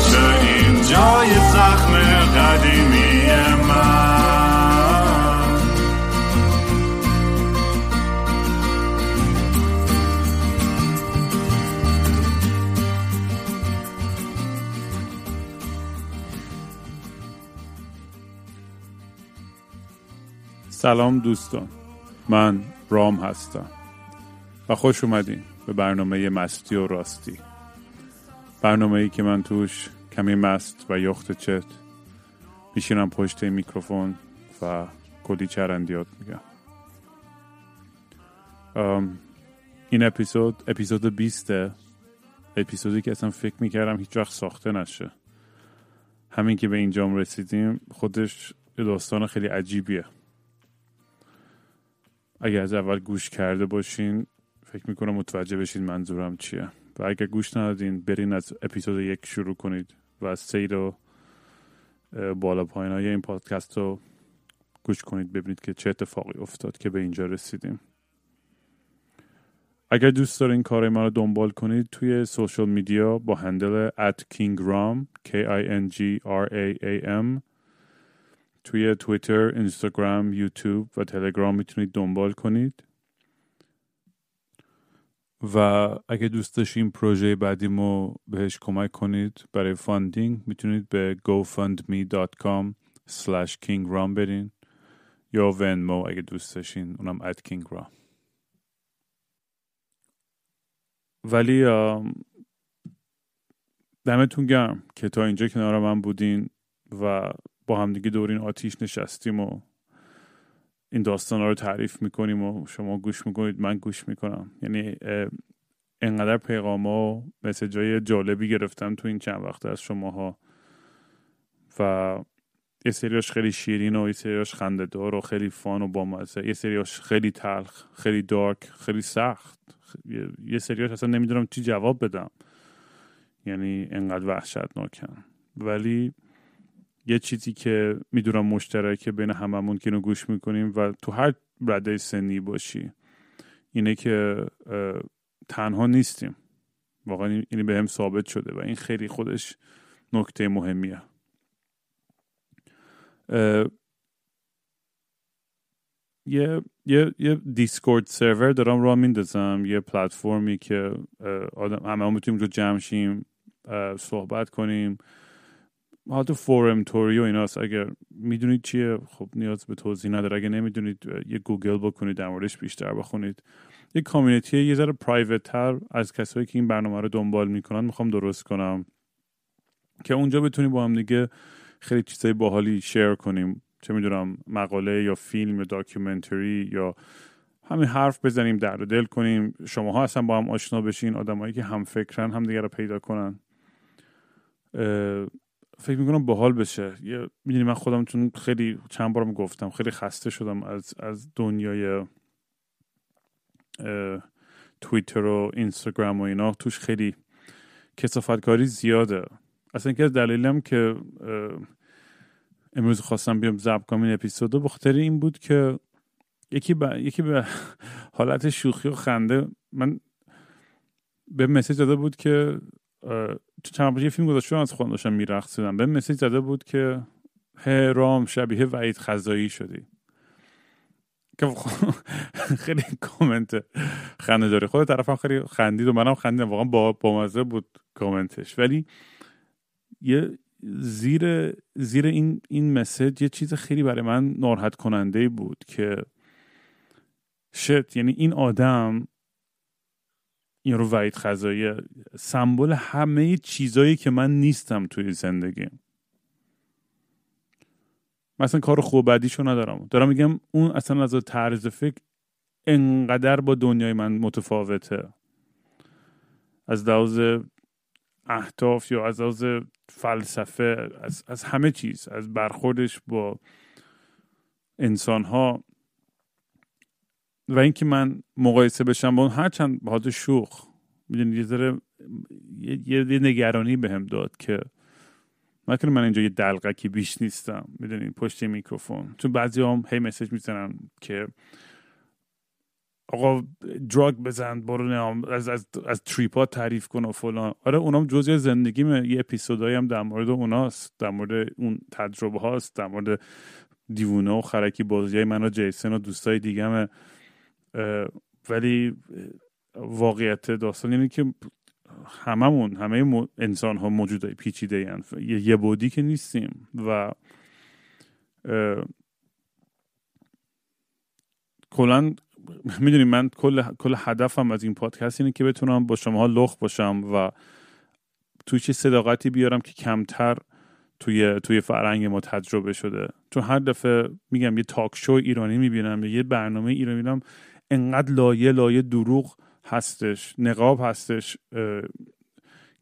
بشه این جای زخم قدیمی من. سلام دوستان. من رام هستم و خوش اومدین به برنامه مستی و راستی. برنامه ای که من توش کمی مست و یخت چت میشینم پشت میکروفون و کلی چرندیات میگم. این اپیزود اپیزود 20 اپیزودی که اصلا فکر می‌کردم هیچ وقت ساخته نشه. همین که به اینجام رسیدیم خودش داستان خیلی عجیبیه. اگر از اول گوش کرده باشین فکر می‌کنم متوجه بشین منظورم چیه. و اگر گوش ندادین برین از اپیزود یک شروع کنید و از سیر و بالا پایین های این پادکست رو گوش کنید ببینید که چه اتفاقی افتاد که به اینجا رسیدیم. اگر دوست دارین کار ما رو دنبال کنید توی سوشال میدیا با هندل at kingram k i n g r a a m توی توییتر، اینستاگرام، یوتیوب و تلگرام می‌تونید دنبال کنید. و اگه دوست داشتین پروژه بعدیمو بهش کمک کنید برای funding می‌تونید به gofundme.com slash kingram برین یا Venmo اگه دوست داشتین اونم at kingram ولی دمتون گرم که تا اینجا کنار من بودین و با همدیگه دور این آتیش نشستیم و این داستان رو تعریف می‌کنیم و شما گوش می‌کنید من گوش می‌کنم. یعنی انقدر پیغام و مسیجای جالبی گرفتم تو این چند وقته از شماها. و یه سریاش خیلی شیرین و یه سریاش خنده دار و خیلی فان و بامزه. یه سریاش خیلی تلخ خیلی دارک خیلی سخت. یه سریاش اصلا نمی‌دونم چی جواب بدم. یعنی انقدر وحشتناکن. ولی یه چیزی که می‌دونم مشترکه بین هممون که اینو گوش می‌کنیم و تو هر رده سنی باشی اینه که تنها نیستیم. واقعا این به هم ثابت شده و این خیلی خودش نکته مهمیه. یه یه یه دیسکورد سرور دارم راه میندازم. یه پلتفرمی که آدم همه می‌تونیم رو جمع شیم صحبت کنیم. حالت forum طوری و ایناست. اگر می‌دونید چیه خب نیاز به توضیح نداره. اگر نمی‌دونید یه گوگل بکنید در موردش بیشتر بخونید. یه community یه ذره private تر از کسایی که این برنامه رو دنبال می‌کنن می‌خوام درست کنم. که اونجا بتونیم با هم دیگه خیلی چیزای باحالی share کنیم. چه می‌دونم مقاله یا فیلم یا documentary یا همین حرف بزنیم درد و دل کنیم. شماها اصلا با هم آشنا بشین. آدمایی که هم فکرن هم دیگه رو پیدا کنن. فکر می‌کنم باحال بشه. یه می‌دونی من خودم چون خیلی چند بارم گفتم خیلی خسته شدم از از دنیای اه، توییتر و اینستاگرام و اینا. توش خیلی کسافتکاری زیاده. اصلا که دلیلم که امروز خواستم بیام ضبط کنم این اپیزودو به خاطر این بود که یکی به یکی به حالت شوخی و خنده من به مسیج داده بود که چند یه فیلم گذاشته از خودم داشتم میرقصیدم. به مسیج زده بود که هه رام شبیه وحید خزایی شدی. که خب خیلی کامنت خنده داره خود طرفم خیلی خندید و منم خندیدم. واقعا با بامزه بود کامنتش. ولی یه زیر زیر این این مسیج یه چیز خیلی برای من ناراحت کننده بود که شت یعنی این آدم این رو وحید خزایی سمبل همه چیزایی که من نیستم توی زندگیم مثلا کار خوب بدیشو ندارم. دارم میگم اون اصلا از طرز فکر انقدر با دنیای من متفاوته. از لحاظ اهداف یا از لحاظ فلسفه از, از همه چیز از برخوردش با انسان ها و اینکه من مقایسه بشم با اون هرچند بهاد شوخ می‌دونی یه ذره یه, نگرانی بهم داد که نکنه من اینجا یه دلقکی بیش نیستم می‌دونی پشت میکروفون. چون بعضی هم هی مسیج می‌زنن که آقا دراگ بزن برو از, از, از تریپا تعریف کن و فلان. آره اونام جزء زندگیمه. یه اپیزودایی هم در مورد اوناست. در مورد اون تجربه هاست در مورد دیوونه و خرکی بازی های من و جیسن و دوستای دیگه ولی واقعیت داستان یعنی که هممون همه انسان ها موجود پیچیده یه بودی که نیستیم و کلا می‌دونی من کل کل هدفم از این پادکست اینه که بتونم با شما لخ باشم و توی چه صداقتی بیارم که کمتر توی توی فرهنگ ما تجربه شده. چون هر دفعه میگم یه تاک شو ایرانی می‌بینم یه برنامه ایرانی می‌بینم انقدر لایه لایه دروغ هستش نقاب هستش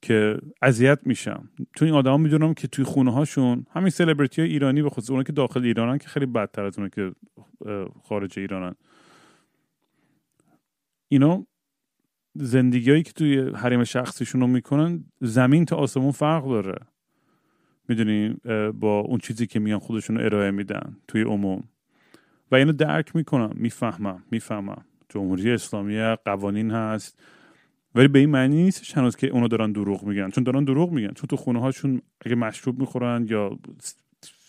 که اذیت میشم. تو این آدما می‌دونم که توی خونه هاشون همین سلبریتی های ایرانی به خصوص که داخل ایرانن که خیلی بدتر از اونه که خارج ایرانن. اینا زندگیهایی که توی حریم شخصیشون رو می‌کنن زمین تا آسمون فرق داره. می‌دونی با اون چیزی که میان خودشون رو ارائه میدن توی عموم. و اینو درک می‌کنم می‌فهمم می‌فهمم. جمهوری اسلامی قوانین هست. ولی به این معنی نیست هنوز که اونو دارن دروغ میگن. چون دارن دروغ میگن. چون تو خونه هاشون اگه مشروب می‌خورن یا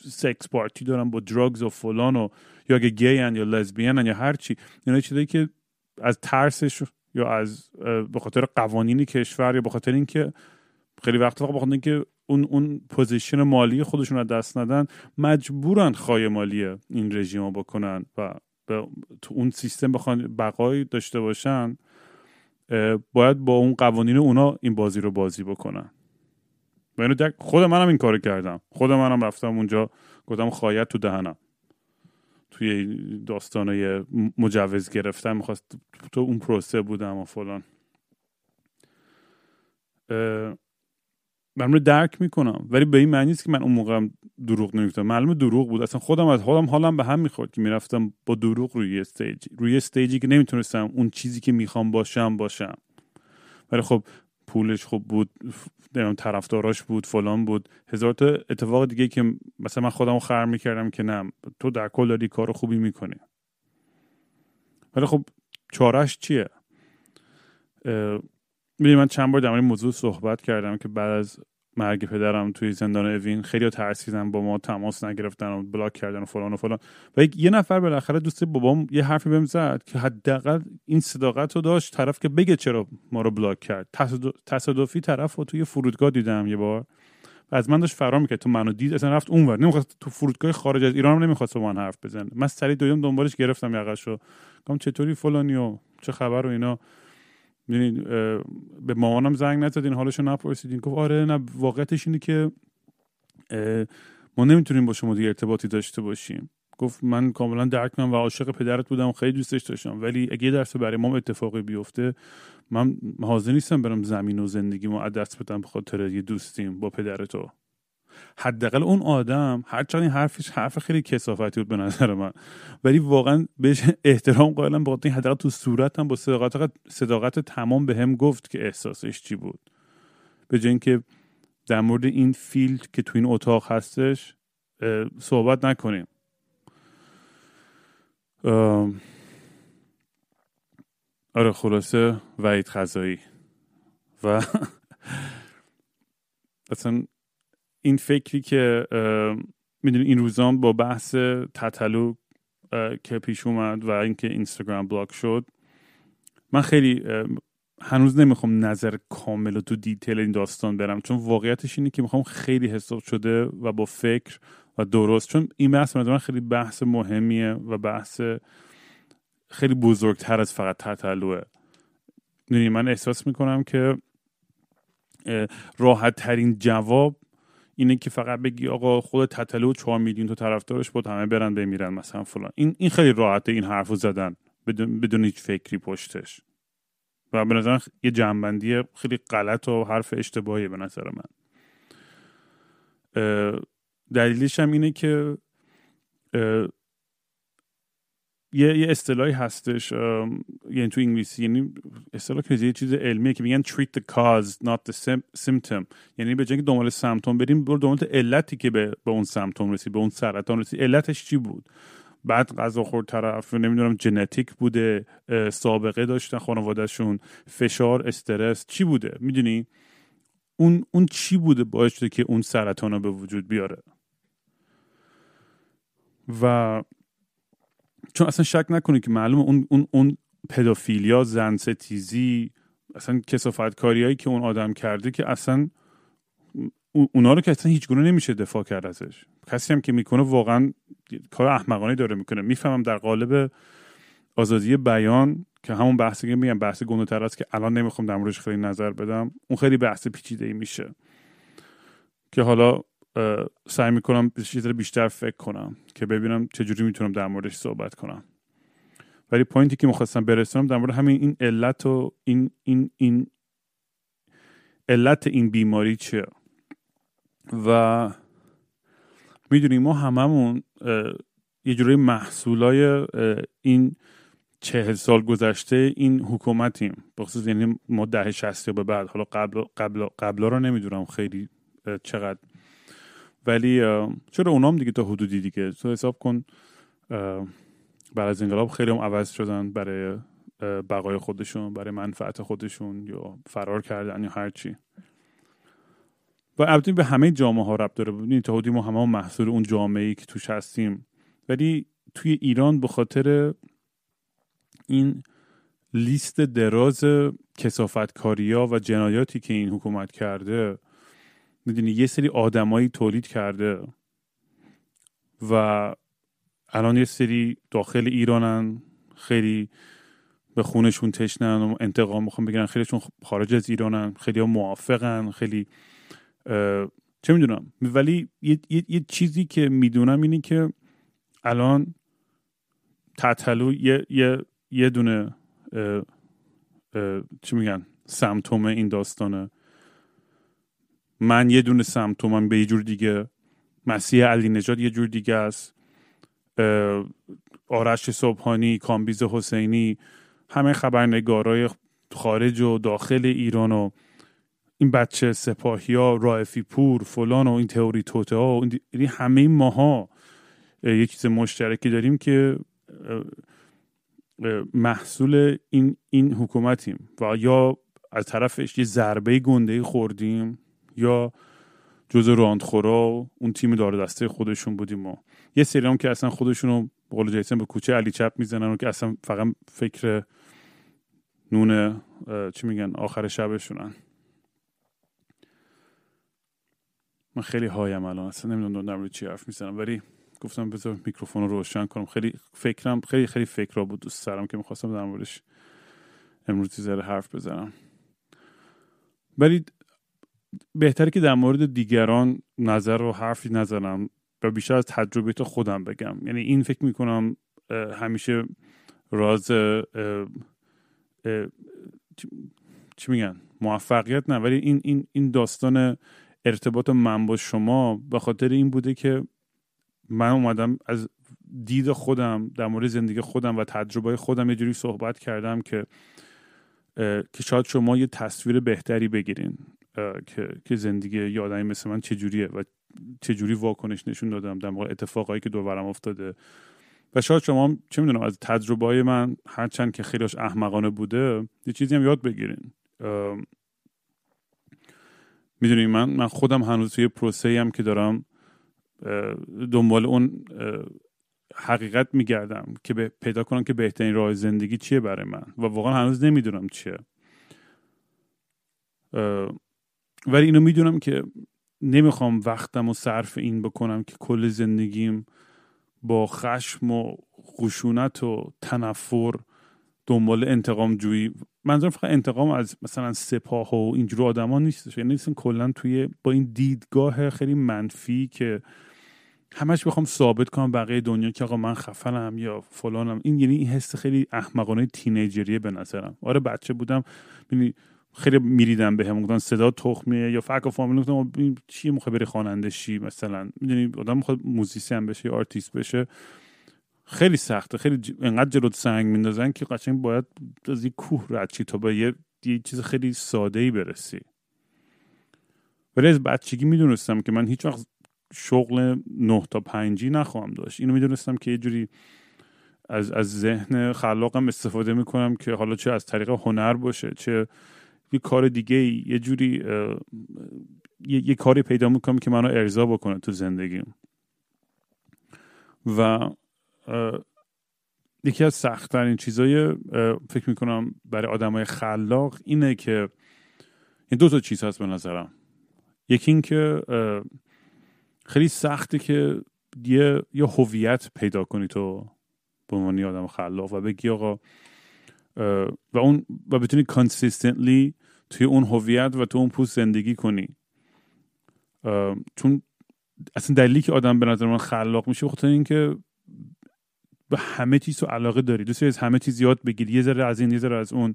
سکس پارتی دارن با دراگز و فلان و یا اگه گی یا لزبیان یا هر چی اینا چیزایی که از ترسش یا از به خاطر قوانین کشور یا به خاطر اینکه خیلی وقت فقط بخاطر اینکه اون اون position مالی خودشون رو دست ندن مجبورن خایه مالی این رژیم بکنن و تو اون سیستم بخوان بقایی داشته باشن باید با اون قوانین اونا این بازی رو بازی بکنن. و اینو خود منم این کار کردم. خود منم رفتم اونجا گفتم خایه‌ت تو دهنم. توی داستانای مجوز گرفتن می‌خواست تو اون پروسه بودم و فلان. من رو درک می‌کنم ولی به این معنی نیست که من اون موقع دروغ نمی‌گفتم. معلومه دروغ بود. اصلا خودم از خودم حالم به هم می‌خورد که می‌رفتم با دروغ روی استیج. روی استیجی که نمی‌تونستم اون چیزی که می‌خوام باشم باشم. ولی خب پولش خوب بود طرفداراش بود فلان بود. هزار تا اتفاق دیگه که مثلا من خودم خر می‌کردم که نه. تو در کل داری کار خوبی می‌کنی. ولی خب چارش چیه؟ می‌دونی من چند بار در موضوع صحبت کردم که بعد از مرگ پدرم توی زندان اوین خیلی ترسیدن با ما تماس نگرفتن و بلاک کردن و فلان و فلان. و یه نفر بالاخره دوست بابام یه حرفی بهم زد که حداقل این صداقت رو داشت طرف که بگه چرا ما رو بلاک کرد. تصادفی طرف رو توی فرودگاه دیدم یه بار. و از من داشت فرار می‌کرد. تو منو دید اصلا رفت اونور. نمی‌خواست تو فرودگاه خارج از ایران هم نمی‌خواست با من حرف بزنه. من سری دویم دنبالش گرفتم یقشو گفتم چطوری فلانی و چه خبر و اینا. به مامانم زنگ نزدین حالشو نپرسیدین. گفت آره نه واقعیتش اینه که ما نمی‌تونیم با شما دیگه ارتباطی داشته باشیم. گفت من کاملا درک کنم و عاشق پدرت بودم و خیلی دوستش داشتم. ولی اگه یه درس برای ما اتفاقی بیفته من حاضر نیستم برم زمین و زندگی ما دست بدم به خاطر یه دوستیم با پدر تو. حداقل اون آدم هرچند این حرفش حرف خیلی کسافتی بود به نظر من. ولی واقعا بهش احترام قائلم با این حداقل تو صورتم با صداقت صداقت تمام به هم گفت که احساسش چی بود. به جای اینکه در مورد این فیلد که تو این اتاق هستش صحبت نکنیم. آره خلاصه وعید خزایی. و اصلا این فکری که می‌دونی این روزان با بحث تتلو که پیش اومد و اینکه اینستاگرام بلاک شد من خیلی هنوز نمی‌خوام نظر کامل و تو دیتیل این داستان برم چون واقعیتش اینه که می‌خوام خیلی حساب شده و با فکر و درست چون این بحث من خیلی بحث مهمیه و بحث خیلی بزرگتر از فقط تتلوه. من احساس می‌کنم که راحت ترین جواب اینه که فقط بگی آقا خود تتلو 4 میلیون تا طرفدارش بود همه برن بمیرن مثلا فلان. این این خیلی راحته این حرفو زدن بدون, بدون هیچ فکری پشتش. و به نظر یه جنبندی خیلی غلط و حرف اشتباهی به نظر من. دلیلش هم اینه که یه یه اصطلاحی هستش یعنی تو انگلیسی یعنی اصطلاح که یه چیز علمیه که میگن treat the cause not the symptom. یعنی به جای که دنبال سمتوم بریم برو دنبال علتی که به, به اون سمتوم رسید به اون سرطان رسید. علتش چی بود؟ بعد غذا خورد طرف نمی‌دونم ژنتیک بوده سابقه داشتن خانوادهشون فشار استرس چی بوده؟ می‌دونی؟ اون اون چی بوده باعث شده که اون سرطان رو به وجود بیاره؟ و چون اصلا شک نکنه که معلومه اون اون اون پدافیلیا زن ستیزی اصلا کسافت کاریایی که اون آدم کرده که اصلا اونا رو که اصلا هیچ گونه نمیشه دفاع کرد ازش. کسی هم که می‌کنه واقعا کار احمقانه داره می‌کنه. می‌فهمم در قالب آزادی بیان که همون بحثی که میگم بحث گنده است که الان نمی‌خوام در خیلی نظر بدم. اون خیلی بحث پیچیده ای میشه. که حالا سعی می‌کنم بیشتر فکر کنم که ببینم چجوری می‌تونم در موردش صحبت کنم. ولی پوینتی که می‌خواستم برسونم در مورد همین این علت و این این این علت این بیماری چیه. و می‌دونیم ما هممون یه جوری محصولای این چهل سال گذشته این حکومتیم. بخصوص یعنی ما ده شستی به بعد حالا قبل قبل قبل رو نمی‌دونم خیلی چقدر ولی چرا اونام دیگه تا حدودی دیگه؟ تو حساب کن بعد از انقلاب خیلی هم عوض شدن برای بقای خودشون برای منفعت خودشون یا فرار کردن یا هرچی و البته به همه جامعه ها رب داره. ببینید تا حدودی ما همه محصول اون جامعه ای که توش هستیم. ولی توی ایران به خاطر این لیست دراز کسافتکاریا و جنایاتی که این حکومت کرده می‌دونی یه سری آدمایی تولید کرده و الان یه سری داخل ایرانن خیلی به خونشون تشنن و انتقام می‌خوان بگیرن. خیلیشون خارج از ایرانن خیلی ها موافقن خیلی چه می‌دونم. ولی یه،, یه،, چیزی که می‌دونم اینه که الان تطلو یه, یه،, یه دونه چی میگن سمتوم این داستانه. من یه دونه سمتومم به یه جور دیگه. مسیح علی نجات یه جور دیگه است. آرش صبحانی کامبیز حسینی همه خبرنگارای خارج و داخل ایران و این بچه سپاهی ها رائفی پور فلان و این تئوری توته ها و یعنی همه ماها یه چیز مشترکی داریم که محصول این, این حکومتیم و یا از طرفش یه ضربه گنده خوردیم. یا جز راندخورا اون تیم دار دسته خودشون بودیم و یه سری هم که اصلا خودشون رو قول جیسن به کوچه علی چپ می‌زنن و که اصلا فقط فکر نون چی میگن آخر شبشونن. من خیلی هایم الان اصلا نمی‌دونم در چی حرف می‌زنم ولی گفتم بذار میکروفون رو روشن کنم. خیلی فکرم خیلی خیلی فکر بود دوست سرم که می‌خواستم در موردش امروز ذره حرف بزنم. ولی بهتره که در مورد دیگران نظر و حرفی نزنم و بیشتر از تجربه تو خودم بگم. یعنی این فکر می‌کنم همیشه راز چی میگن؟ موفقیت نه. ولی این این این داستان ارتباط من با شما به خاطر این بوده که من اومدم از دید خودم در مورد زندگی خودم و تجربه خودم یه جوری صحبت کردم که که شاید شما یه تصویر بهتری بگیرین. که که زندگی یه آدمی مثل من چجوریه و چجوری واکنش نشون دادم در مورد اتفاقایی که دورم افتاده. و شاید شما چه می‌دونم از تجربه من هرچند که خیلیش احمقانه بوده یه چیزی هم یاد بگیرین. می‌دونی من من خودم هنوز توی پروسه هم که دارم دنبال اون حقیقت میگردم که پیدا کنم که بهترین راه زندگی چیه برای من. و واقعا هنوز نمی‌دونم چیه. ولی اینو می‌دونم که نمی‌خوام وقتم و صرف این بکنم که کل زندگیم با خشم و خشونت و تنفر دنبال انتقام جویی. منظورم فقط انتقام از مثلا سپاه و اینجور آدما نیستش. یعنی نیستن کلا توی با این دیدگاه خیلی منفی که همش بخوام ثابت کنم بقیه دنیا که آقا من خفنم یا فلانم. این یعنی این حس خیلی احمقانه teenager یه به نظرم. آره بچه بودم یعنی خیلی میریدن بهم صدات تخمیه یا فک و فامیل. گفتن این چی می‌خواد بری خواننده شی مثلا؟ می‌دونی آدم می‌خواد musician بشه یا آرتیست بشه. خیلی سخته. خیلی ج... انقدر جلوت سنگ میندازن که قشنگ باید از این کوه رد تا به یه... یه چیز خیلی ساده ای برسی. ولی از بچگی می‌دونستم که من هیچ وقت شغل نه تا پنجی نخواهم داشت. اینو می‌دونستم که یه جوری از, از ذهن خلاقم استفاده می‌کنم که حالا چه از طریق هنر باشه چه یه کار دیگه یه جوری یه،, یه کاری پیدا می‌کنم که منو ارضا بکنه تو زندگیم. و یکی از سختترین چیزای فکر می‌کنم برای آدمای خلاق اینه که این دو تا چیز هست به نظرم. یکی این که خیلی سخته که یه یه هویت پیدا کنی تو به عنوان آدم خلاق و بگی آقا و اون و بتونی کانسیستنتلی توی اون هویت و تو اون پوست زندگی کنی. چون اصلا دلیلی که آدم به نظر من خلاق میشه بخاطر اینکه به همه چیز تو علاقه داری. دوست از همه چیز یاد بگیری. یه ذره از این یه ذره از اون.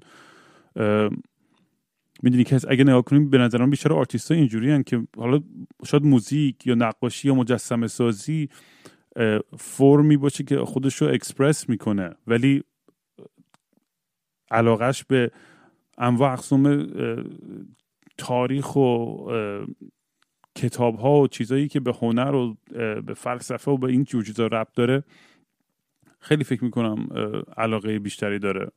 می‌دونی که اگه نگاه کنیم به نظرم بیشتر آرتیست ها اینجوری که حالا شاید موزیک یا نقاشی یا مجسمه سازی فرمی باشه که خودش رو اکسپرس می‌کنه. ولی علاقش به انواع اقسام تاریخ و کتاب ها و چیزایی که به هنر و به فلسفه و به این جور چیزا ربط داره خیلی فکر می‌کنم علاقه بیشتری داره.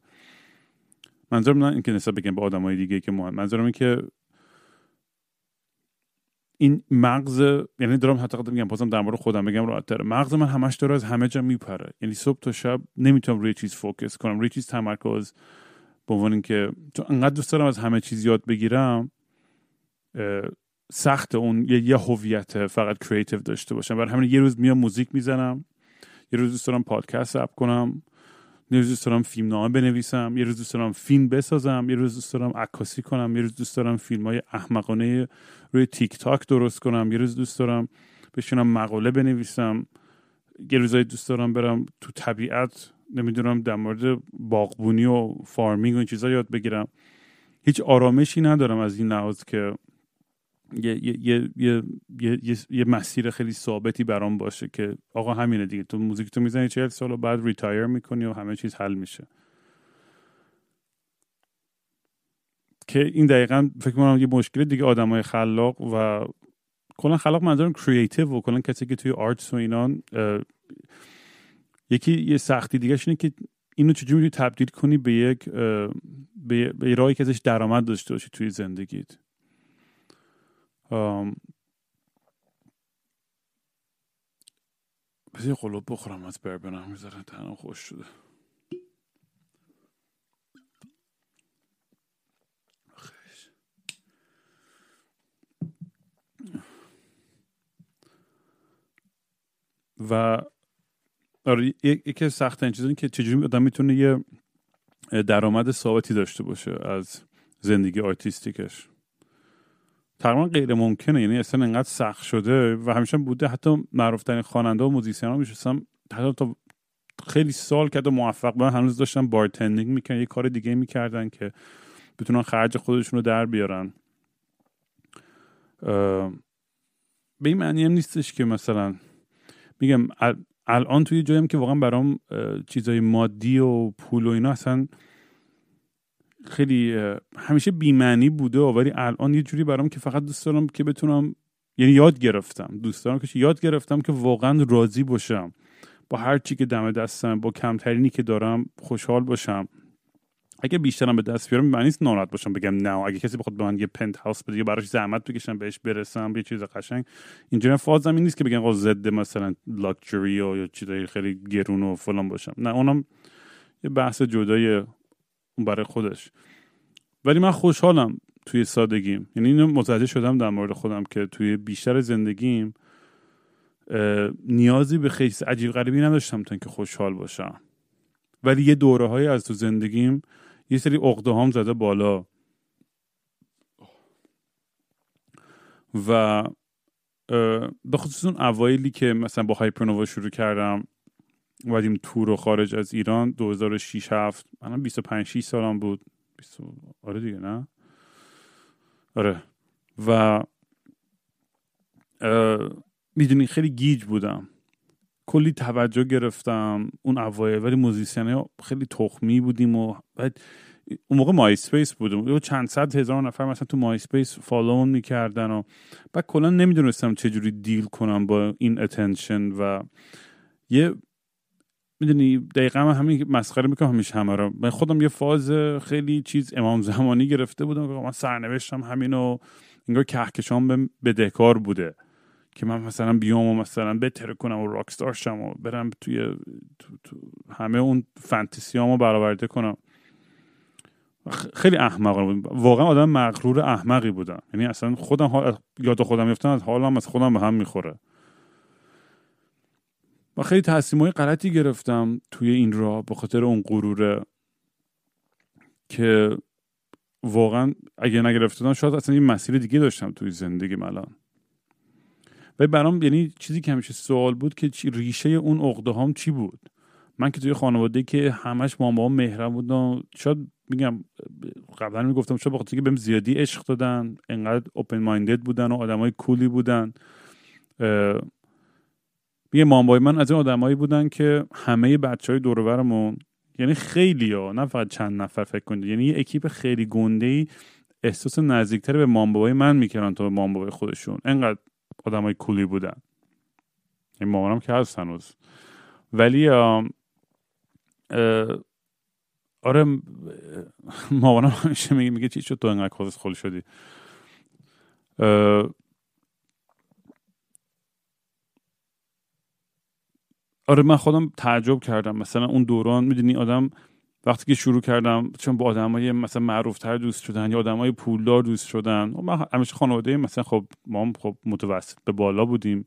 منظورم نه اینکه نسبت بگم به آدمای دیگه که مهم منظورم این که این مغز یعنی دارم حتی میگم بازم در مورد خودم بگم راحت تره مغز من همش داره از همه جا میپره. یعنی صبح تا شب نمی‌تونم روی چیز فوکس کنم. روی چیز تمرکز به عنوان اینکه چون انقدر دوست دارم از همه چیز یاد بگیرم سخت اون یه, یه هویت فقط creative داشته باشم. برای همین یه روز میام موزیک می‌زنم یه روز دوست دارم پادکست up کنم. یه روز دوست دارم فیلم نامه بنویسم یه روز دوست دارم فیلم بسازم یه روز دوست دارم عکاسی کنم یه روز دوست دارم فیلم های احمقانه روی تیک تاک درست کنم یه روز دوست دارم بشینم مقاله بنویسم یه روزایی دوست دارم برم تو طبیعت نمی‌دونم در مورد باغبونی و farming و این چیزا یاد بگیرم. هیچ آرامشی ندارم از این لحاظ که یه, یه, یه, یه, یه, مسیر خیلی ثابتی برام باشه که آقا همینه دیگه تو موزیک تو می‌زنی چهل سال و بعد retire می‌کنی و همه چیز حل میشه. که این دقیقا فکر کنم یه مشکل دیگه آدم های خلاق و کلا خلاق منظورم creative و کلا کسی که توی arts و اینان یکی یه سختی دیگه اینه که اینو چجوری تبدیل کنی به یک به, به راهی که ازش درآمد داشته باشی توی زندگیت. بذار یه قلوب بخورم از بربنم می‌ذارن تنها خوش شده. و آره یکی سختی این چیزایی که چجوری آدم می‌تونه یه درآمد ثابتی داشته باشه از زندگی artistic ش. تقریبا غیر ممکنه. یعنی اصلا انقدر سخت شده و همیشه بوده. حتی معروف ترین خواننده و musician ها میشستم حتی تا خیلی سال که موفق بودن هنوز داشتن bartending می‌کنن یه کار دیگه می‌کردن که بتونن خرج خودشون رو در بیارن. به این معنی هم نیستش که مثلا میگم الان توی جایم که واقعا برام چیزای مادی و پول و اینا اصلا خیلی همیشه بیمعنی بوده ولی الان یه جوری برام که فقط دوست دارم که بتونم یعنی یاد گرفتم دوست دارم که یاد گرفتم که واقعا راضی باشم. با هر چی که دم دستم با کمترینی که دارم خوشحال باشم. اگه بیشترم به دست بیارم معنی نیست ناراحت باشم بگم نه. اگه کسی بخواد به من یه پنت هاوس بده یا براش زحمت بکشم بهش برسم یه چیز قشنگ. اینجوری فازم این نیست که بگم ضد مثلا لاکچری یا چیزای خیلی گرون و فلان باشم. نه اونم یه بحث جدای برای خودش. ولی من خوشحالم توی سادگیم. یعنی اینو متوجه شدم در مورد خودم که توی بیشتر زندگیم نیازی به خیلی عجیب غریبی نداشتم تا اینکه خوشحال باشم. ولی یه دوره های از تو زندگیم یه سری اقده هم زده بالا. و به خصوص اون اوایلی که مثلا با Hypernova شروع کردم اومدیم تور و خارج از ایران. 2006 7 منم 25 6 سالم بود. 20 آره دیگه نه؟ آره. و می‌دونی خیلی گیج بودم. کلی توجه گرفتم. اون اوایل ولی musician خیلی تخمی بودیم و بعد اون موقع Myspace بودم چند صد هزار نفر مثلا تو Myspace follow مون می‌کردن و بعد کلا نمی‌دونستم چجوری دیل کنم با این اتنشن و یه می‌دونی دقیقا من همین مسخره می‌کنم همیشه همه رو. من خودم یه فاز خیلی چیز امام زمانی گرفته بودم که من سرنوشتم همین و انگار کهکشان به دکار بوده که من مثلا بیام و مثلا بتره کنم و راکستار شم و برم توی تو تو همه اون فانتزیامو برآورده کنم. خیلی احمق بود. واقعا آدم مغرور احمقی بودم. یعنی اصلا خودم یاد خودم میفتم از حالم از خودم به هم می‌خوره. و خیلی تصمیم غلطی گرفتم توی این راه به خاطر اون غروره که واقعا اگه نگرفتم شاید اصلا این مسیر دیگه داشتم توی زندگی الان. و برام یعنی چیزی که همیشه سوال بود که ریشه اون عقده هام چی بود؟ من که توی خانواده که همش مامان مهرم بودن شاید میگم قبلا می‌گفتم شاید بخاطر که بهم زیادی عشق دادن انقدر اوپن مایندد بودن و آدمای کولی بودن میگه مامبای من از این آدمایی بودن که همه بچه های دورورمون یعنی خیلی ها نه فقط چند نفر فکر کنید یعنی یه اکیپ خیلی گنده ای احساس نزدیکتر به مامبابای من می‌کردن تا به مامبابای خودشون. انقدر های کولی بودن. این مامانم که هست هنوز. ولی آره مامانم همیشه میگه میگه چی شد تو انقدر خودت خول شدی؟ آره من خودم تعجب کردم. مثلا اون دوران می‌دونی آدم وقتی که شروع کردم چون با های مثلا معروفتر دوست شدن یا های پولدار دوست شدن و من همیشه خانواده مثلا خب ما هم خب متوسط به بالا بودیم.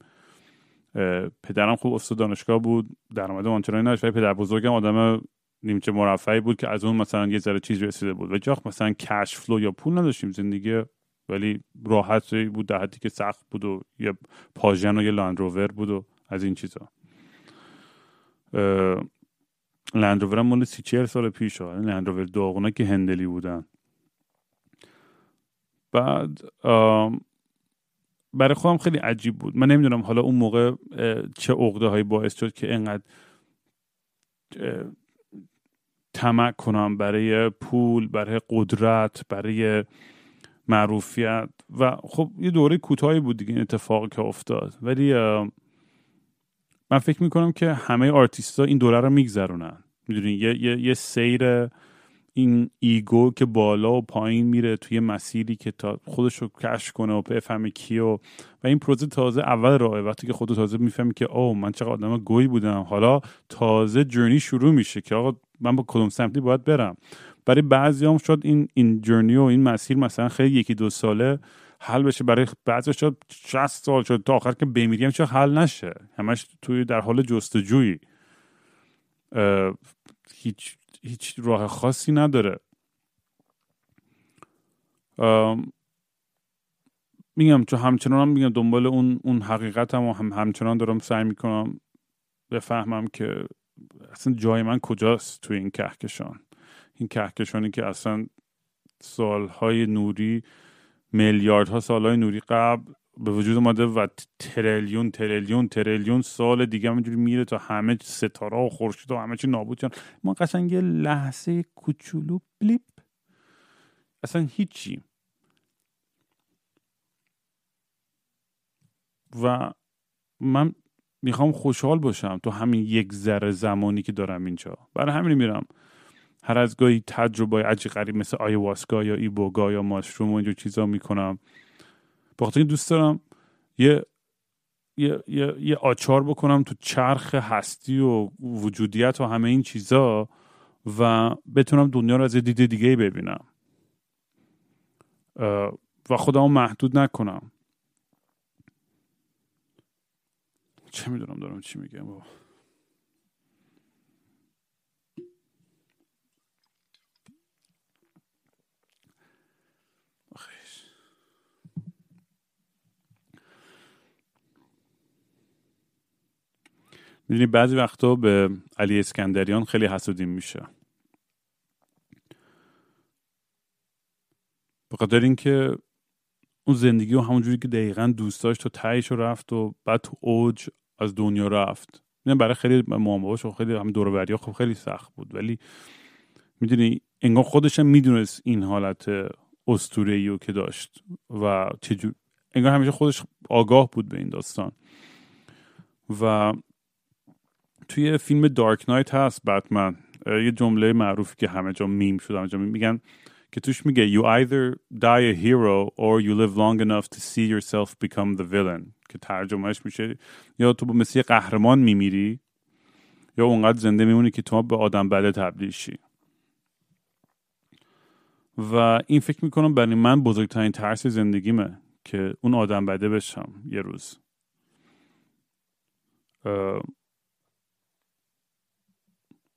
پدرم خوب استاد دانشگاه بود درآمد آنچنانی نداشت ولی پدر بزرگم آدم نیمچه مرفهی بود که از اون مثلا یه ذره چیز رسیده بود. و جاخ مثلا cash flow یا پول نداشتیم زندگی ولی راحت بود در حدی که سخت بود و یه پاژن و یه لاندروور بود و از این چیزا. لندروور مال سی چهل سال پیش ها لندروور داغونه که هندلی بودن. بعد برای خودم خیلی عجیب بود. من نمی‌دونم حالا اون موقع چه عقده هایی باعث شد که انقدر طمع کنم برای پول برای قدرت برای معروفیت. و خب یه دوره کوتاهی بود دیگه این اتفاقی که افتاد. ولی من فکر می‌کنم که همه آرتیست این دوره رو میگذرونن. می‌دونین یه،, یه،, یه سیر این ego که بالا و پایین میره توی مسیری که تا خودش رو کشف کنه و بفهمه کیه و این پروژه تازه اول راه وقتی که خودت تازه می‌فهمی که او من چقدر آدم گوی بودم. حالا تازه جرنی شروع میشه که آقا من با کدوم سمتی باید برم. برای بعضی هم شد این این جرنی و این مسیر مثلا خیلی یکی دو ساله حل بشه برای بعضی شد 60 سال شد تا آخر که بمیریم چه حل نشه؟ همش توی در حال جستجویی. هیچ هیچ راه خاصی نداره. میگم چون همچنان میگم دنبال اون اون حقیقتم و هم همچنان دارم سعی می‌کنم بفهمم که اصلا جای من کجاست توی این کهکشان. این کهکشانی که اصلا سالهای نوری میلیاردها سالهای نوری قبل به وجود اومده و تریلیون تریلیون تریلیون سال دیگه همینجوری میره تا همه ستاره و خورشید و همه چی نابود شدن. ما قشنگ یه لحظه کوچولو بلیپ. اصلا هیچی. و من می‌خوام خوشحال باشم تو همین یک ذره زمانی که دارم اینجا. برای همین میرم. هر از گاهی تجربه عجیب غریب مثل آیواسکا یا ایبوگا یا ماشروم و اینجور چیزا می‌کنم. بخاطر دوست دارم یه یه،, یه،, یه آچار بکنم تو چرخ هستی و وجودیت و همه این چیزا و بتونم دنیا رو از دید دیگه ببینم. و خودمو محدود نکنم. چه می‌دونم دارم چی میگم؟ می‌دونی بعضی وقتا به علی اسکندریان خیلی حسودیم میشه. به خاطر اینکه اون زندگی و همونجوری که دقیقا دوست داشت تو تهش رفت و بعد تو اوج از دنیا رفت. می‌دونی برای خیلی مامباش و خیلی هم دور خب خیلی سخت بود. ولی می‌دونی انگار خودش هم می‌دونست این حالت استوره که داشت و چجور انگار همیشه خودش آگاه بود به این داستان. و توی فیلم دارک نایت هست بتمن یه جمله معروفی که همه جا میم شد همه جا میگن که توش میگه you either die a hero or you live long enough to see yourself become the villain. که ترجمهش میشه یا تو مثل قهرمان میمیری یا اونقدر زنده میمونی که تو به آدم بده تبدیل شی. و این فکر می‌کنم برای من بزرگترین ترس زندگیمه که اون آدم بده بشم یه روز.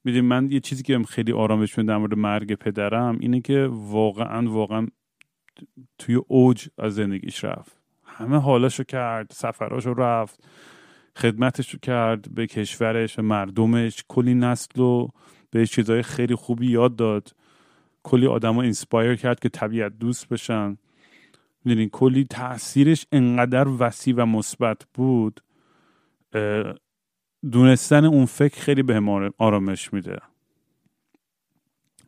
می‌دونی من یه چیزی که خیلی آرامش میده در مورد مرگ پدرم اینه که واقعا واقعا توی اوج از زندگیش رفت. همه حالاشو کرد سفراشو رفت خدمتشو کرد به کشورش به مردمش کلی نسل و به چیزهای خیلی خوبی یاد داد. کلی آدم اینسپایر کرد که طبیعت دوست بشن. می‌دونین کلی تاثیرش انقدر وسیع و مثبت بود دونستن اون فکر خیلی به آرامش میده.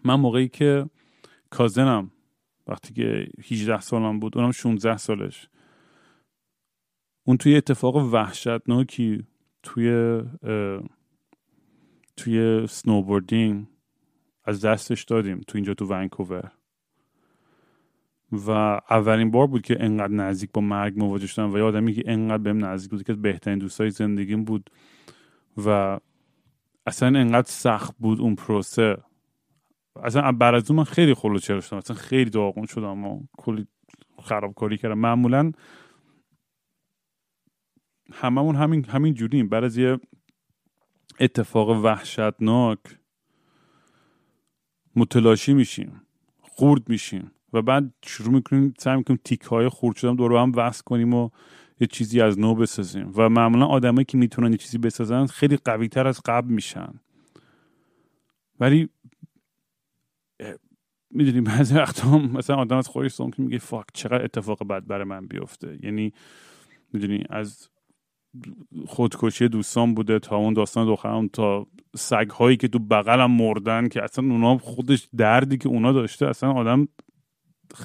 من موقعی که کازنم وقتی که 18 سالم بود اونم 16 سالش اون توی اتفاق وحشتناکی توی توی سنوبوردینگ از دستش دادیم تو اینجا تو ونکوور. و اولین بار بود که انقدر نزدیک با مرگ مواجه شدم و یه آدمی که انقدر بهم نزدیک بود که بهترین دوستای زندگیم بود. و اصلا انقدر سخت بود اون پروسه. اصلا بعد از اون من خیلی خلوچه شدم. اصلا خیلی داغون شدم و کلی خرابکاری کردم. معمولا هممون همین همین جوریم. بعد از یه اتفاق وحشتناک متلاشی میشیم. خورد میشیم. و بعد شروع می‌کنیم سعی می‌کنیم تیک های خورد شدن دور هم وصل کنیم و یه چیزی از نو بسازیم. و معمولا آدمایی که می‌تونن یه چیزی بسازن خیلی قوی تر از قبل میشن. ولی می‌دونی بعضی وقتا مثلا آدم از خودش که میگه فاک چقدر اتفاق بد برای من بیفته. یعنی می‌دونی از خودکشی دوستان بوده تا اون داستان دخترم تا سگ هایی که تو بغلم مردن که اصلا اونا خودش دردی که اونا داشته اصلا آدم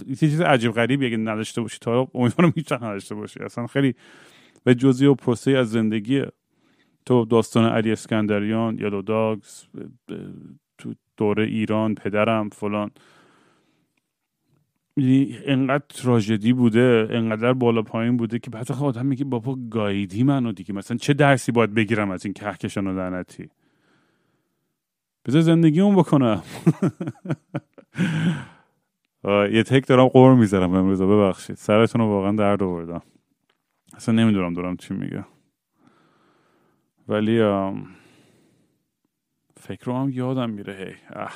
یه چیز عجیب غریبی اگه نداشته باشی تا امیدوارم هیچ نداشته باشی. اصلا خیلی به جزئی و پروسه از زندگیه تو داستان علی اسکندریان یا داگز تو دوره ایران پدرم فلان. انقدر تراژدی بوده انقدر بالا پایین بوده که بعد آدم میگه بابا گایدی منو دیگه. مثلا چه درسی باید بگیرم از این کهکشان و دنتی بذار زندگی اون بکنم. یه تک دارم قور می‌ذارم امروز ببخشید. سرتون رو واقعا درد آوردم. اصلا نمی‌دونم دارم چی میگه ولی فکر رو هم یادم میره. هی اه.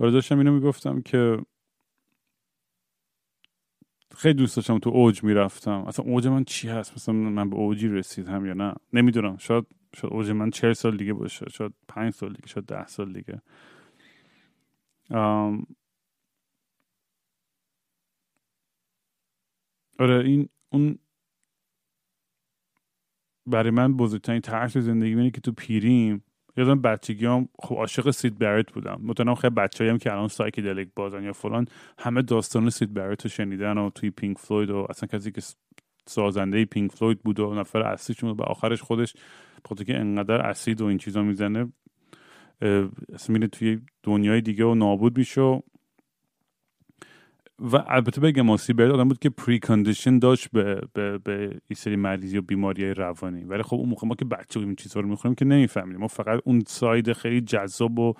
آره داشتم اینو می‌گفتم که خیلی دوست داشتم تو اوج می‌رفتم. اصلا اوج من چی هست؟ مثلا من به اوجی رسیدم یا نه؟ نمی‌دونم. شاید شاید اوج من چهل سال دیگه باشه. شاید پنج سال دیگه. شاید ده سال دیگه. آره این اون برای من بزرگترین ترس زندگی اینه که تو پیریم. یادم بچگی هم خب عاشق Syd Barrett بودم. مطمئنم خیلی بچه هم که الان psychedelic بازن یا فلان همه داستان Syd Barrett رو شنیدن و توی Pink Floyd و اصلا کسی که سازنده Pink Floyd بود و نفر اصلیشون و آخرش خودش بخاطر که انقدر اسید و این چیزا می‌زنه اصلا میره توی دنیای دیگه و نابود میشه و البته بگم Syd Barrett آدم بود که precondition داشت به به به این سری مریضی و بیماری روانی. ولی خب اون موقع ما که بچه این چیزها رو می‌خوریم که نمی‌فهمیم ما فقط اون side خیلی جذاب و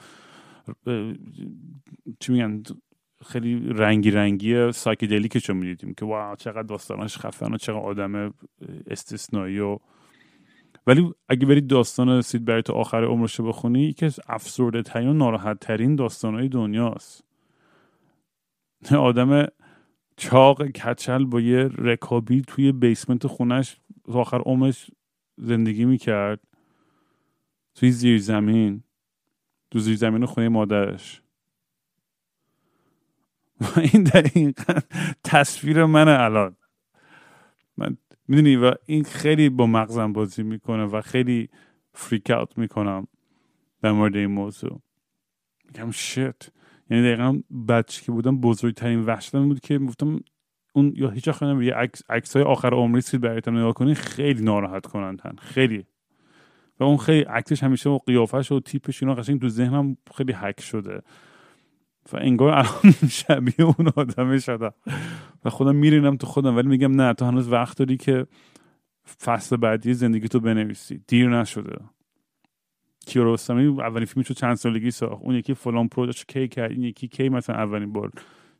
چی میگن خیلی رنگی رنگی سایکدلیکش رو می‌دیدیم که واو چقدر داستانش خفن و چقدر آدم استثنایی و ولی اگه برید داستان سید برای تا آخر عمرش بخونی یکی از افسرده ترین و ناراحت ترین داستانهای دنیاست. آدم چاق کچل با یه رکابی توی بیسمنت خونش آخر عمرش زندگی می‌کرد. توی زیر زمین. تو زیر زمین خونه مادرش. و این دقیقا تصویر من الان. من می‌دونی و این خیلی با مغزم بازی می‌کنه و خیلی فریک اوت می‌کنم در مورد این موضوع. میگم شت یعنی دقیقا بچه که بودم بزرگترین وحشتم بود که گفتم اون یا هیچ وقت یه عکس های آخر عمری سید برایتم نگاه کنی خیلی ناراحت کنندن خیلی. و اون خیلی عکسش همیشه و قیافش و تیپش اینا قشنگ تو ذهنم خیلی حک شده. و انگار الان شبیه اون آدمه شدم. و خودم میرینم تو خودم ولی میگم نه تو هنوز وقت داری که فصل بعدی زندگی تو بنویسی. دیر نشده. کیارستمی اولین فیلمش چند سالگی ساخت. اون یکی فلان پروژه کی کرد این یکی کی مثلا اولین بار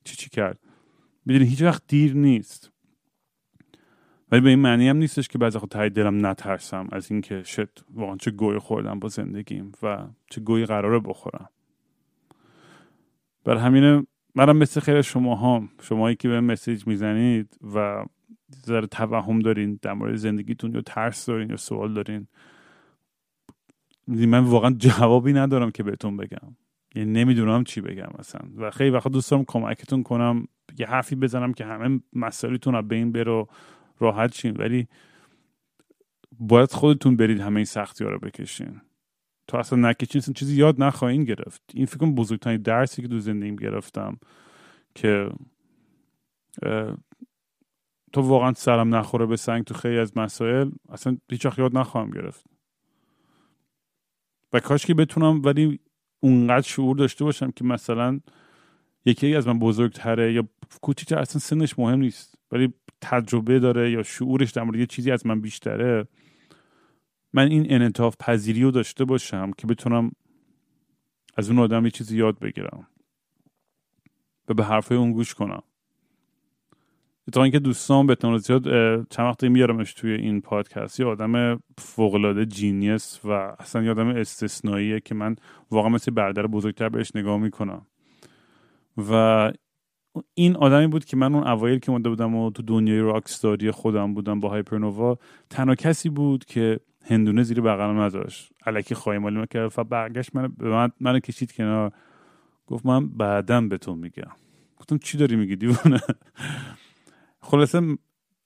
چی چی کرد. می‌دونی هیچ وقت دیر نیست. ولی به این معنی هم نیستش که بعضی تایی دلم نترسم از اینکه شت واقعا چه گوی خوردم با زندگیم و چه گویی قراره بخورم. بر همینه منم مثل خیلی شما هم شمایی که به مسیج می‌زنید و ذره توهم دارین در مورد زندگیتون یا ترس دارین یا سوال دارین من واقعا جوابی ندارم که بهتون بگم. یعنی نمی‌دونم چی بگم مثلا و خیلی وقت دوست دارم کمکتون کنم یه حرفی بزنم که همه مسائلتون رو به این برو راحت شین. ولی باید خودتون برید همه این سختی ها رو بکشین. تو اصلا نکشین اصلا چیزی یاد نخواهین گرفت. این فکر بزرگترین درسی که دو زندگیم گرفتم که تو واقعا سرم نخوره به سنگ تو خیلی از مسائل اصلا هیچ یاد نخواهم گرفت. و کاش که بتونم ولی اونقدر شعور داشته باشم که مثلا یکی از من بزرگتره یا کوچیکتر اصلا سنش مهم نیست. ولی تجربه داره یا شعورش در مورد یه چیزی از من بیشتره من این انعطاف پذیری رو داشته باشم که بتونم از اون آدم یه چیزی یاد بگیرم و به حرفای اون گوش کنم. تا اینکه دوستان به زیاد چند وقتی میارمش توی این پادکست یه آدم فوقلاده جینیس و اصلا یه آدم استثنائیه که من واقعا مثل برادر بزرگتر بهش نگاه می‌کنم. و این آدمی بود که من اون اوایل که مونده بودم و تو دنیای راکستاری خودم بودم با هایپرنووا تنها کسی بود که هندونه زیر بغلم نداشت الکی خواهی می‌کرد و برگشت من به من منو کشید کنار. گفت من بعدا به تو میگم. گفتم چی داری میگی دیوونه خلاصه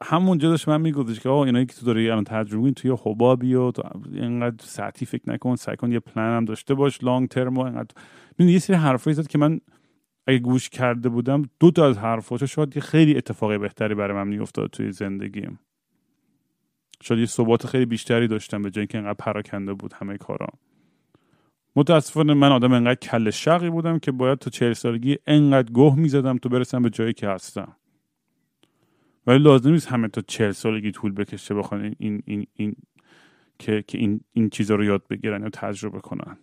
همونجا داشت من میگفتش که آقا اینایی که تو داری الان تجربه توی حبابی و تو اینقدر ساعتی فکر نکن سعی کن یه پلن هم داشته باش لانگ ترم و اینقدر. یه سری حرفایی زد که من اگه گوش کرده بودم دو تا از حرفاشو شاید یه خیلی اتفاقی بهتری برای من میافتاد توی زندگیم. شاید یه ثبات خیلی بیشتری داشتم به جای اینکه انقدر پراکنده بود همه کارام متاسفانه من آدم انقدر کل شقی بودم که باید تا چهل سالگی انقدر گوه می‌زدم تا برسم به جایی که هستم. ولی لازم نیست همه تا چهل سالگی طول بکشه بخوان این, این, این, که, که این, این چیزا رو یاد بگیرن یا تجربه کنن.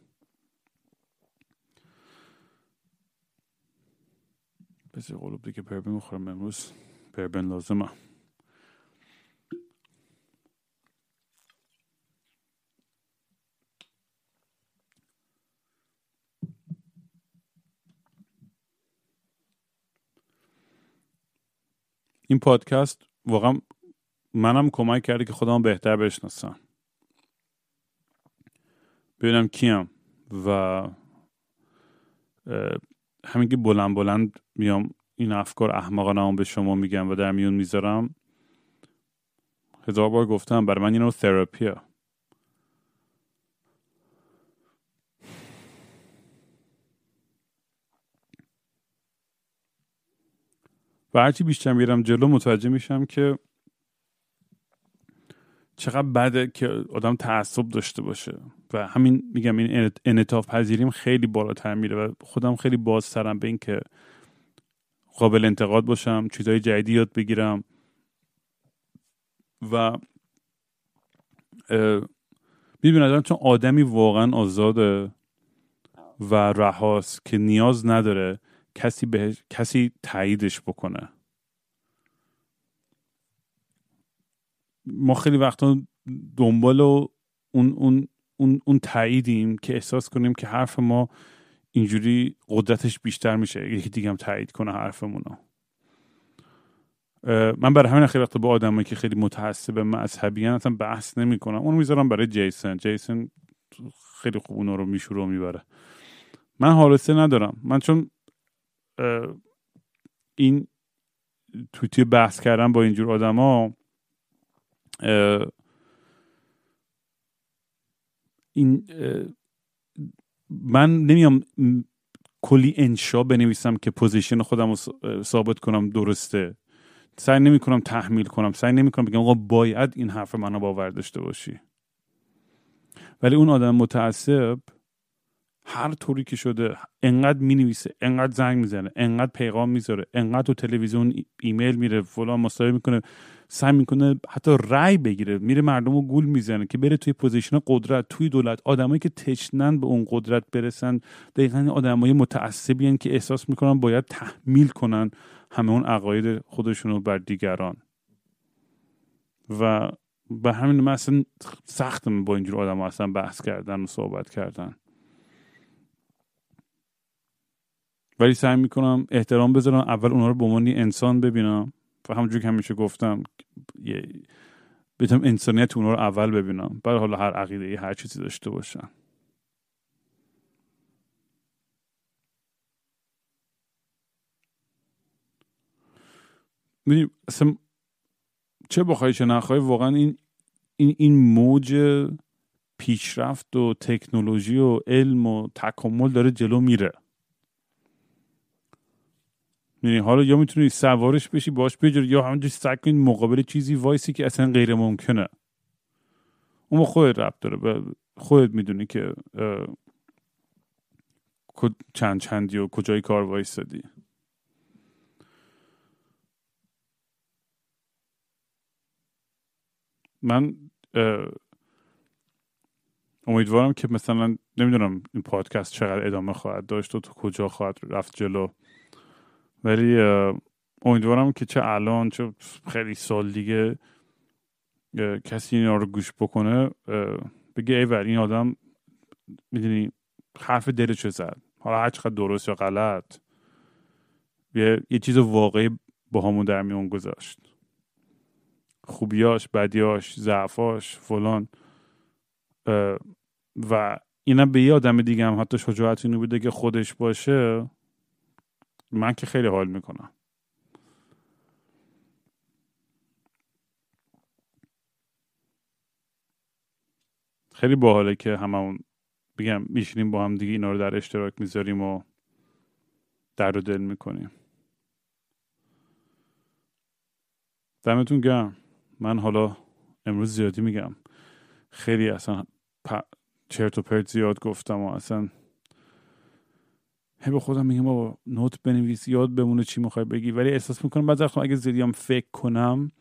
بسی قلوب دیگه بربن می‌خورم امروز. بربن لازمه. این پادکست واقعا منم کمک کرده که خودم بهتر بشناسم. ببینم کیم و همین که بلند بلند میام این افکار احمقانه به شما میگم و در میون می‌ذارم. هزار بار گفتم برای من اینو تراپیه هرچی بیشتر میرم جلو متوجه میشم که چقدر بده که آدم تعصب داشته باشه. و همین میگم این انعطاف پذیریم خیلی بالاتر میره و خودم خیلی بازترم به این که قابل انتقاد باشم چیزهای جدیدی یاد بگیرم. و می‌بینم چون آدمی واقعا آزاده و رهاست که نیاز نداره کسی به کسی تاییدش بکنه. ما خیلی وقتا دنبال اون اون اون اون تاییدیم که احساس کنیم که حرف ما اینجوری قدرتش بیشتر میشه یکی دیگه هم تایید کنه حرفمون رو من برای همین خیلی وقت با آدمایی که خیلی متعصب مذهبی اصلا بحث نمی‌کنم. اون می‌ذارم برای جیسن. جیسن خیلی خوب اونو رو میشوره و می‌بره. من حالسه ندارم. من چون این توی بحث کردن با اینجور آدما این من نمیام کلی انشا بنویسم که پوزیشن خودم رو ثابت کنم درسته. سعی نمی کنم تحمیل کنم. سعی نمی کنم بگم آقا باید این حرف منو باور داشته باشی. ولی اون آدم متعصب هر طوری که شده انقدر می نویسه انقدر زنگ می‌زنه انقدر پیغام می‌ذاره انقدر تو تلویزیون ایمیل میره فلان مصاحبه می‌کنه سعی می‌کنه حتی رأی بگیره. میره مردم رو گول می‌زنه که بره توی position قدرت. توی دولت آدمایی که تشنن به اون قدرت برسن دقیقا آدمای متعصبی که احساس می‌کنن باید تحمیل کنن همه اون عقاید خودشون رو بر دیگران. و به همین من اصلا سختم با اینجور آدم اصلا بحث کردن و صحبت کردن. ولی سعی می‌کنم احترام بذارم. اول اونا رو به عنوان انسان ببینم. و همونجور که همیشه گفتم بتونم انسانیت اونا رو اول ببینم. بعد حالا هر عقیده ای هر چیزی داشته باشن. می‌دونی اصلا چه بخوای چه نخوای واقعا این این این موج پیشرفت و تکنولوژی و علم و تکامل داره جلو میره. یعنی حالا یا می‌تونی سوارش بشی باش بجور یا همونجوری سعی کنی مقابل چیزی وایسی که اصلا غیر ممکنه. اون خودت رب داره. خودت می‌دونی که چند چندی و کجای کار وایستادی من امیدوارم که مثلا نمی‌دونم این پادکست چقدر ادامه خواهد داشت و تو کجا خواهد رفت جلو. ولی امیدوارم که چه الان چه خیلی سال دیگه کسی اینا رو گوش بکنه. بگه ای این آدم می‌دونی حرف دلش زد. حالا هر چقدر درست یا غلط یه, یه چیز واقعی با همون در میون گذاشت. خوبیاش بدیاش ضعفاش فلان. و اینم به یه آدم دیگه هم حتی شجاعت اینو بوده که خودش باشه. من که خیلی حال می‌کنم. خیلی باحاله که هممون بگم میشینیم با هم دیگه اینا رو در اشتراک می‌ذاریم و در و دل می‌کنیم. دمتون گرم. من حالا امروز زیادی میگم. خیلی اصلا چرت و پرت زیاد گفتم و اصلا هی به خودم میگم بابا نوت بنویس یاد بمونه چی می‌خوای بگی. ولی احساس می‌کنم بعضی وقتا اگه زیادی هم فکر کنم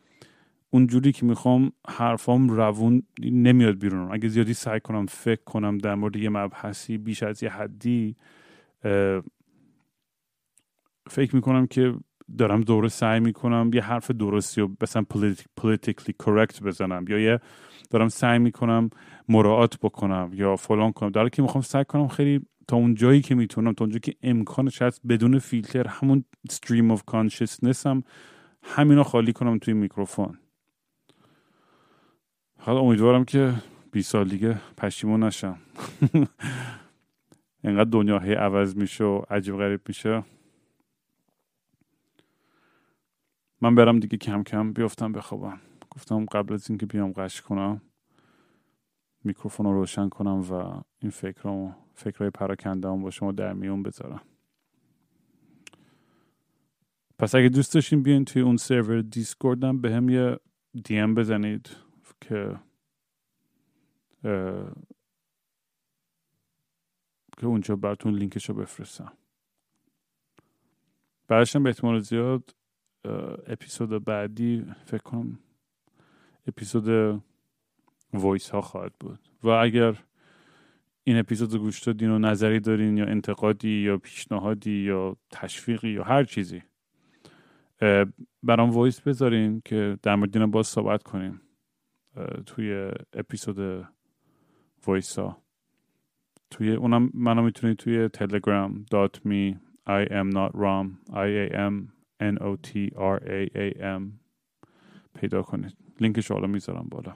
اون جوری که می‌خوام حرفام روون نمیاد بیرون. اگه زیادی سعی کنم فکر کنم در مورد یه مبحثی بیش از یه حدی فکر می‌کنم که دارم دوره سعی می‌کنم یه حرف درستی و مثلا politically correct بزنم یا یه دارم سعی می‌کنم مراعات بکنم یا فلان کنم. در که می‌خوام سعی کنم خیلی تا اون جایی که می‌تونم تا اونجایی که امکانش هست بدون فیلتر همون stream of consciousness هم همینا خالی کنم توی میکروفون. حالا امیدوارم که 20 سال دیگه پشیمون نشم. انقدر دنیا هی عوض میشه و عجیب غریب میشه. من برم دیگه کم کم بیفتم بخوابم گفتم قبل از اینکه بیام قش کنم میکروفون رو روشن کنم و این فکرامو فکرهای پراکنده با شما در میون بذارم. پس اگه دوست داشتین بیاین توی اون سرور Discord م بهم یه DM بزنید که که اونجا براتون لینکش رو بفرستم. بعدشم به احتمال زیاد اپیزود بعدی فکر کنم اپیزود voice ها خواهد بود. و اگر این اپیزود رو گوش دادین و نظری دارین یا انتقادی یا پیشنهادی یا تشویقی یا هر چیزی. برام voice بذارین که در مورد باز صحبت کنیم. توی اپیزود voice ها توی اونم منو می‌تونید توی Telegram dot me I am not Raam I am N O T R A A M پیدا کنید. لینکش حالا می‌ذارم بالا.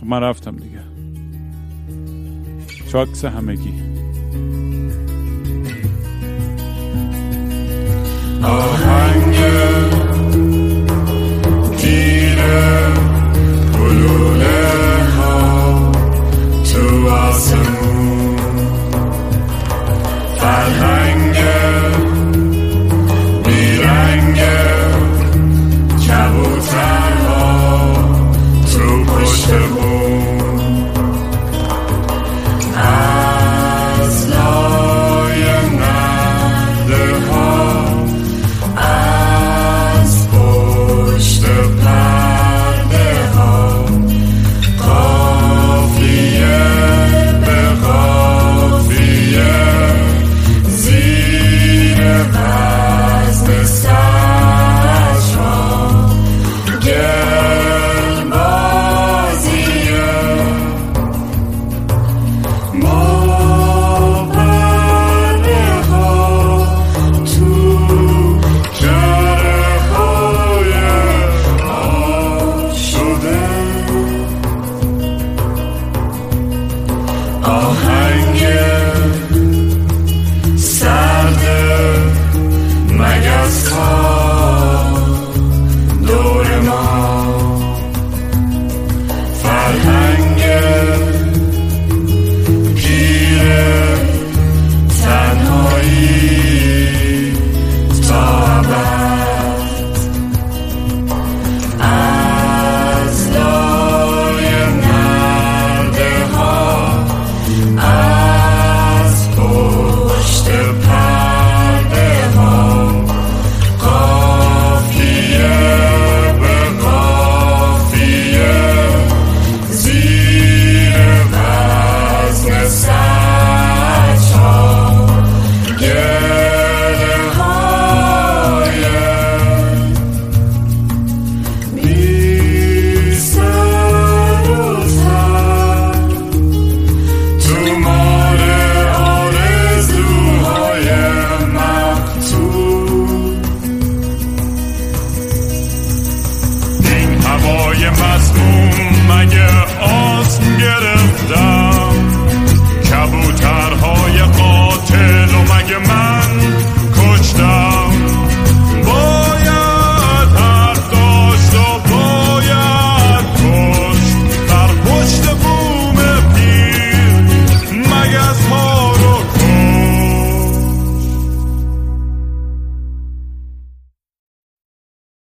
خب من رفتم دیگه. چاکس همگی. آهنگ دیر